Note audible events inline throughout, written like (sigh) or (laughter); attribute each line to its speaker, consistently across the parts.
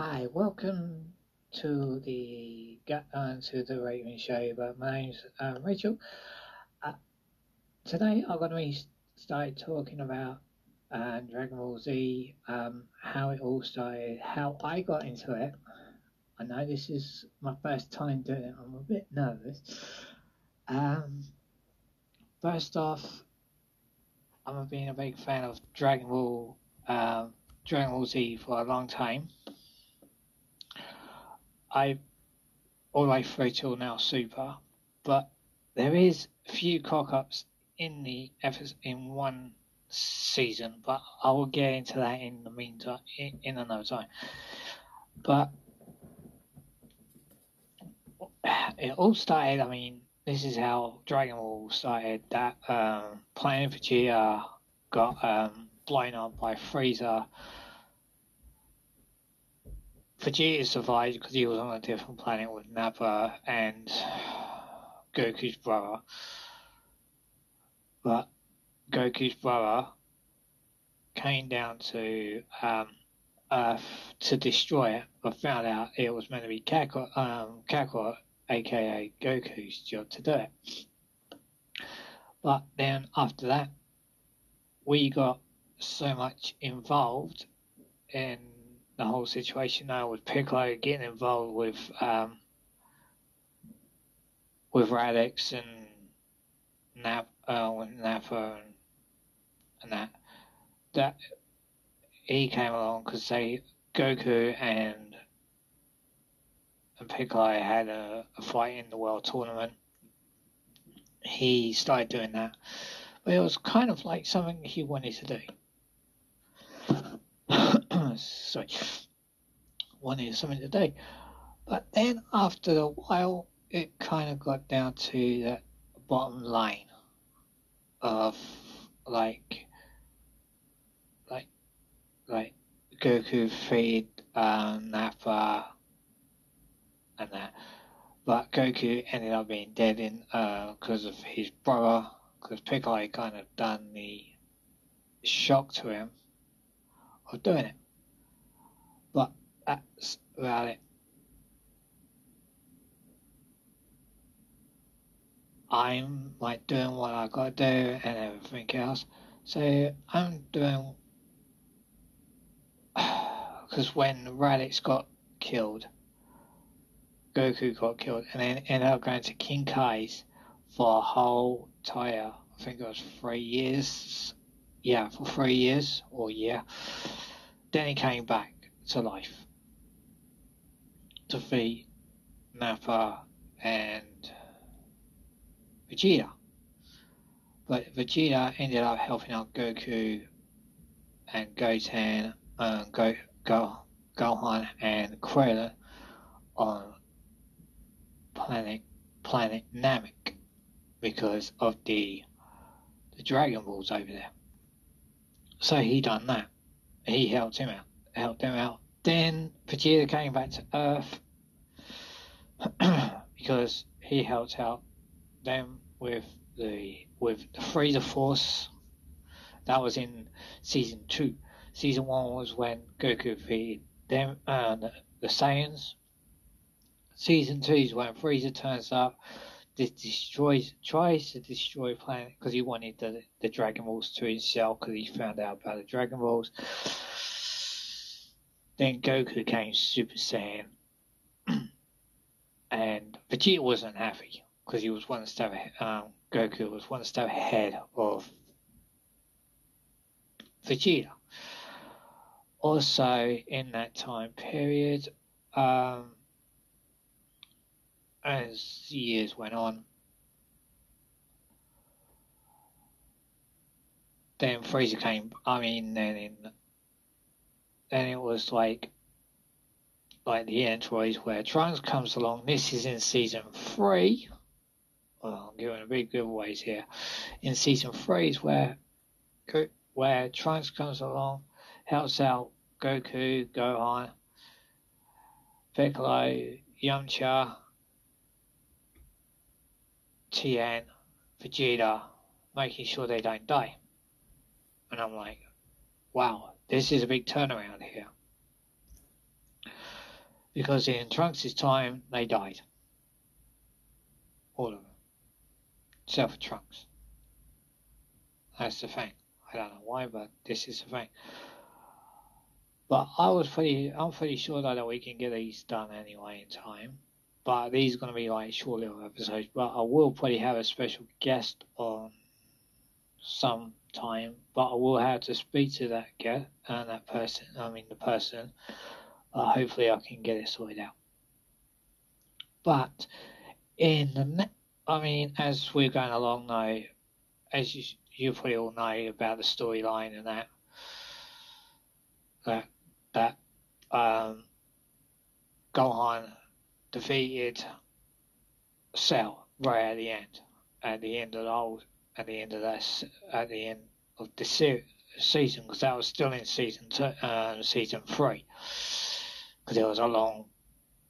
Speaker 1: Hi, welcome to the get uh, to the Raven Show. But my name's uh, Rachel. Uh, today I'm going to be start talking about uh, Dragon Ball Z, um, how it all started, how I got into it. I know this is my first time doing it. I'm a bit nervous. Um, first off, I've been a big fan of Dragon Ball, um, Dragon Ball Z for a long time. I way through till now super, but there is a few cock ups in the efforts in one season, but I will get into that in the meantime in, in another time. But it all started. I mean, this is how Dragon Ball started. That um, Planet Vegeta got um, blown up by Frieza Vegeta survived because he was on a different planet with Nappa and Goku's brother. But Goku's brother came down to um, Earth to destroy it, but found out it was meant to be Kakarot, um, Kakarot, aka Goku's job to do it. But then after that, we got so much involved in the whole situation now with Piccolo getting involved with um, with Raditz and Nap uh, with Nappa and, and that. That he came along because they Goku and and Piccolo had a, a fight in the World Tournament. He started doing that, but it was kind of like something he wanted to do sorry, one wanted something to do. But then after a while, it kind of got down to that bottom line of like, like, like Goku feed um, Nappa and that. But Goku ended up being dead in because uh, of his brother, because Piccolo kind of done the shock to him of doing it. That's about it. I'm like doing what I gotta do and everything else. So I'm doing (sighs) because when Raditz got killed, Goku got killed, and then ended up going to King Kai's for a whole entire, I think it was three years. Yeah, for three years or yeah. Then he came back to life defeat Nappa and Vegeta. But Vegeta ended up helping out Goku and Goten and Go, Go, Gohan and Krillin on planet planet Namek because of the the Dragon Balls over there. So he done that. He helped him out helped them out. Then Vegeta came back to Earth (clears throat) because he helped out them with the with the Frieza Force. That was in season two. Season one was when Goku defeated them uh, the, Saiyans. Season two is when Frieza turns up, destroys tries to destroy planet because he wanted the the Dragon Balls to himself because he found out about the Dragon Balls. Then Goku became Super Saiyan, (clears throat) and Vegeta wasn't happy because he was one step um, Goku was one step ahead of Vegeta. Also, in that time period, um, as years went on, then Frieza came. I mean, then in then it was like like the androids where Trunks comes along. This is in season three. Well, I'm giving a big giveaways here. In season three is where where Trunks comes along, helps out Goku, Gohan, Piccolo, Yamcha, Tien, Vegeta, making sure they don't die. And I'm like, wow, this is a big turnaround here. because in Trunks' time they died. All of them. Except for Trunks. That's the thing. I don't know why, but this is the thing. But I was pretty, I'm pretty sure that we can get these done anyway in time. But these are going to be like short little episodes. But I will probably have a special guest on some time. But I will have to speak to that guy and that person. I mean the person. Uh, hopefully, I can get it sorted out. But in the, ne- I mean, as we're going along now, as you you probably all know about the storyline and that that that um, Gohan defeated Cell right at the end, at the end of the whole, at the end of that, at the end of the se- season, because that was still in season two, uh, season three, because it was a long,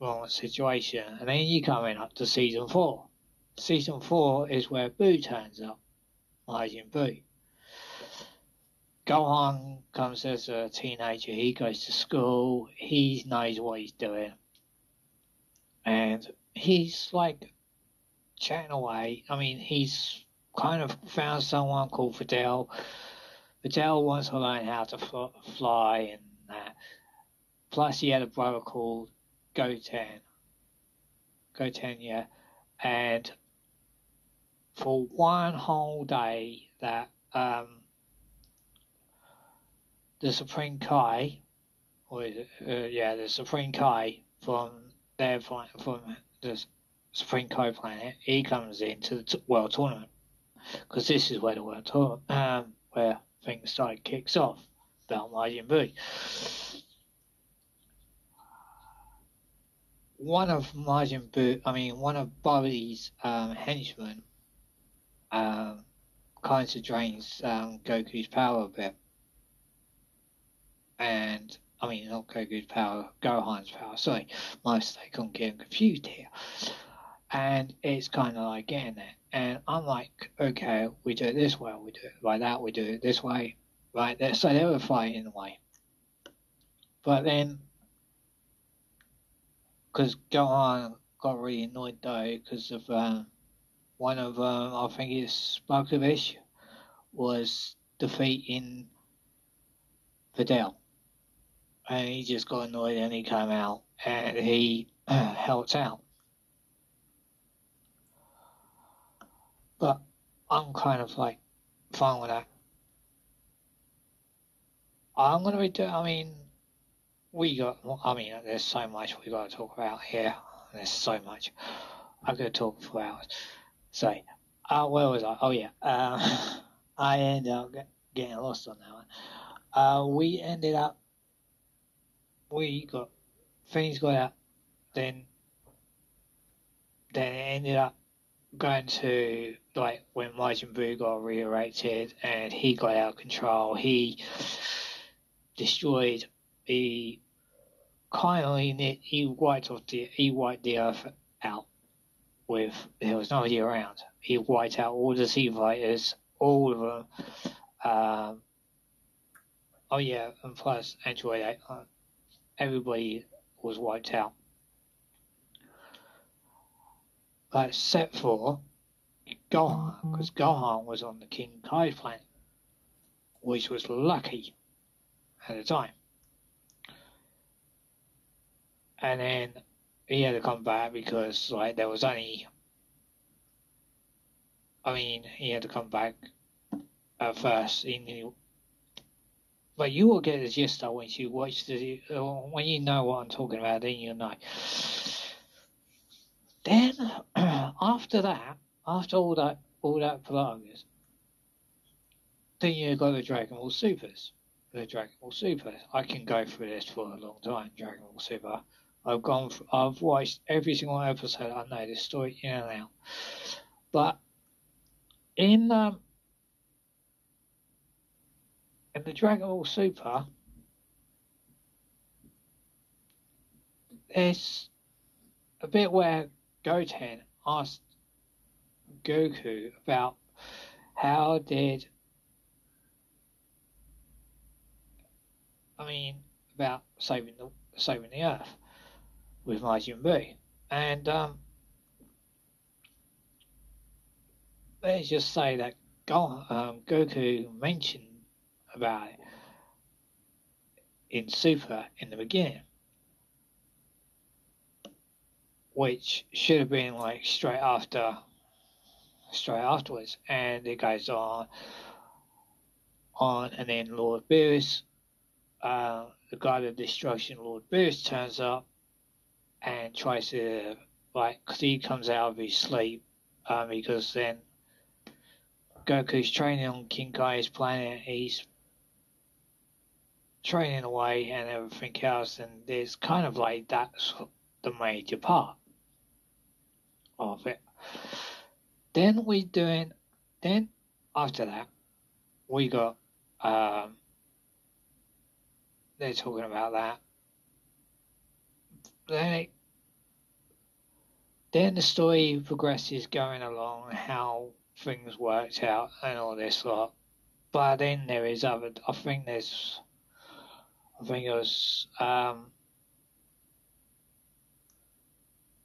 Speaker 1: long situation, and then you come in up to season four. Season four is where Boo turns up, Majin Boo. Gohan comes as a teenager. He goes to school. He knows what he's doing, and he's like chatting away. I mean, he's kind of found someone called. Videl wants to learn how to fly and that. Plus, he had a brother called Goten. Goten, yeah. And for one whole day, that um, the Supreme Kai, or it, uh, yeah, the Supreme Kai from their from the Supreme Kai planet, he comes into the t- World Tournament because this is where the World Tournament, um, where things started kicks off about Majin Buu. One of Majin Buu, I mean, one of Babidi's um, henchmen, um, kind of drains um, Goku's power a bit and I mean not Goku's power, Gohan's power. Sorry, my mistake. I'm getting confused here. And it's kind of like getting there. And I'm like, okay, we do it this way, we do it like that, we do it this way, right there. So they were fighting the way. But then, because Gohan got really annoyed though, because of um, one of um, I think it's Spopovich was defeating Videl and he just got annoyed and he came out and he uh, (clears throat) helped out. But I'm kind of like fine with that. I'm gonna be doing. I mean, we got. I mean, there's so much we got to talk about here. There's so much. I could talk for hours. So, uh, where was I? Oh yeah. Uh, (laughs) I ended up getting lost on that one. Uh, we ended up we got things got out, then then it ended up going to like when Buu got reerected and he got out of control. He destroyed the kindly he wiped off the he wiped the earth out with there was nobody around. He wiped out all the Z fighters, all of them. Um, oh yeah, and plus Android uh, everybody was wiped out. But except for Gohan, because Gohan was on the King Kai planet, which was lucky at the time. And then he had to come back because like there was only I mean, he had to come back at first. He knew but you will get the gist when you watch the uh, when you know what I'm talking about, then you'll know. Then after that, after all that all that Pelagius, then you got the Dragon Ball Supers. The Dragon Ball Super. I can go through this for a long time. Dragon Ball Super. I've gone. For, I've watched every single episode. I know the story in and out. But in um, in the Dragon Ball Super, there's a bit where Goten asked Goku about how did I mean about saving the saving the Earth, with Majin Buu. And um, let's just say that Go, um, Goku mentioned about it in Super in the beginning, which should have been like straight after, straight afterwards, and it goes on, on, and then Lord Beerus, uh, the God of Destruction, Lord Beerus, turns up and tries to like, cause he comes out of his sleep, um, because then Goku's training on King Kai's planet. He's training away and everything else, and there's kind of like that's the major part of it. Then we doing, then after that, we got, um, they're talking about that. Then it, then the story progresses going along how things worked out and all this lot. But then there is other. I think there's. I think it was. Um,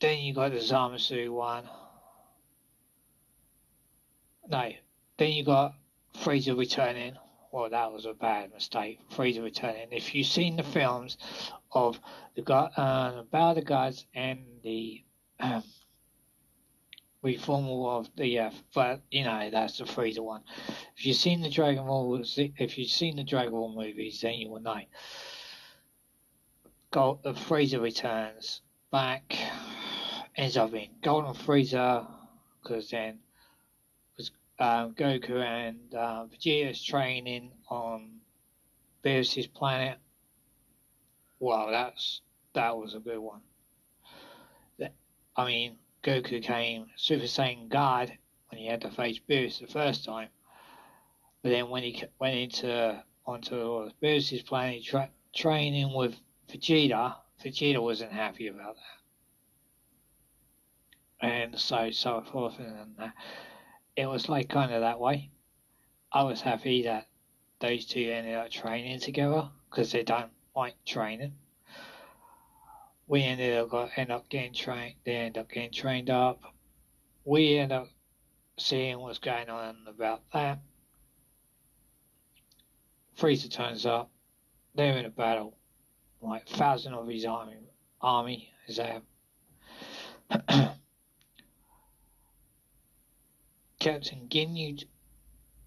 Speaker 1: then you got the Zamasu one. No, then you got Frieza returning. Well, that was a bad mistake. Frieza returning. If you've seen the films of the God, uh, Battle the Gods and the um, of the F, but you know that's the Frieza one. If you've seen the Dragon Ball, if you've seen the Dragon Ball movies, then you will know. Gold, the Frieza returns back, ends up in Golden Frieza, because then was um, Goku and uh, Vegeta's training on Beerus's planet. Wow, that's that was a good one. I mean, Goku came Super Saiyan God when he had to face Beerus the first time. But then when he went into onto Beerus's planet tra- training with Vegeta, Vegeta wasn't happy about that. And so so forth and that. Uh, it was like kind of that way. I was happy that those two ended up training together because they don't like training we ended up end up getting trained. They end up getting trained up. We end up seeing what's going on about that. Frieza turns up. They're in a battle. Like thousand of his army army is there. (clears throat) Captain Ginyu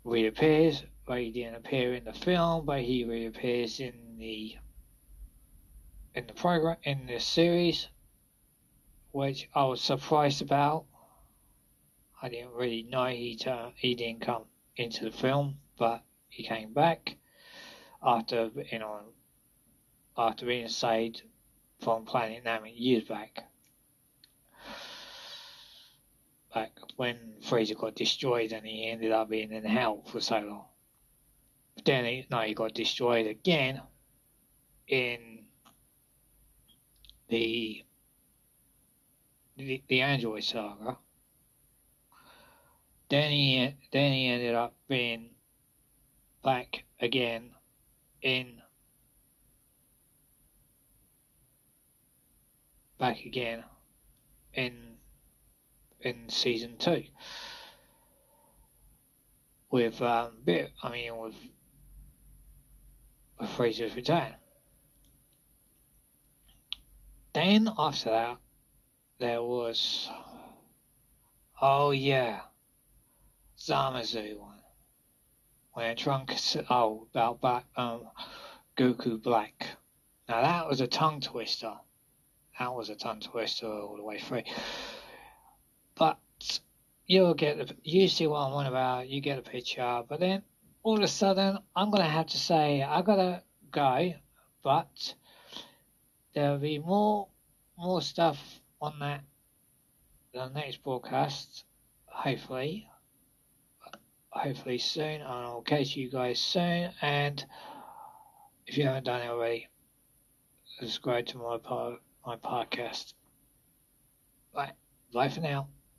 Speaker 1: reappears, but he didn't appear in the film, but he reappears in the in the program in the series, which I was surprised about. I didn't really know he he didn't come into the film, but he came back after you know after being saved from Planet Namek years back. Back when Frieza got destroyed and he ended up being in hell for so long. But then he, no, he got destroyed again in the the, the Android saga. Then he then he ended up being back again in back again in in season two with um bit I mean with with Frieza's return. Then after that, there was, oh yeah, Zamasu one. When Trunks, oh, about back, um, Goku Black. Now that was a tongue twister. That was a tongue twister all the way through. You'll get the, you see what I'm on about, you get a picture, but then all of a sudden, I'm to have to say, I got to go, but there'll be more more stuff on that the next broadcast, hopefully. Hopefully soon, and I'll catch you guys soon. And if you haven't done it already, subscribe to my my podcast. Bye. Bye for now.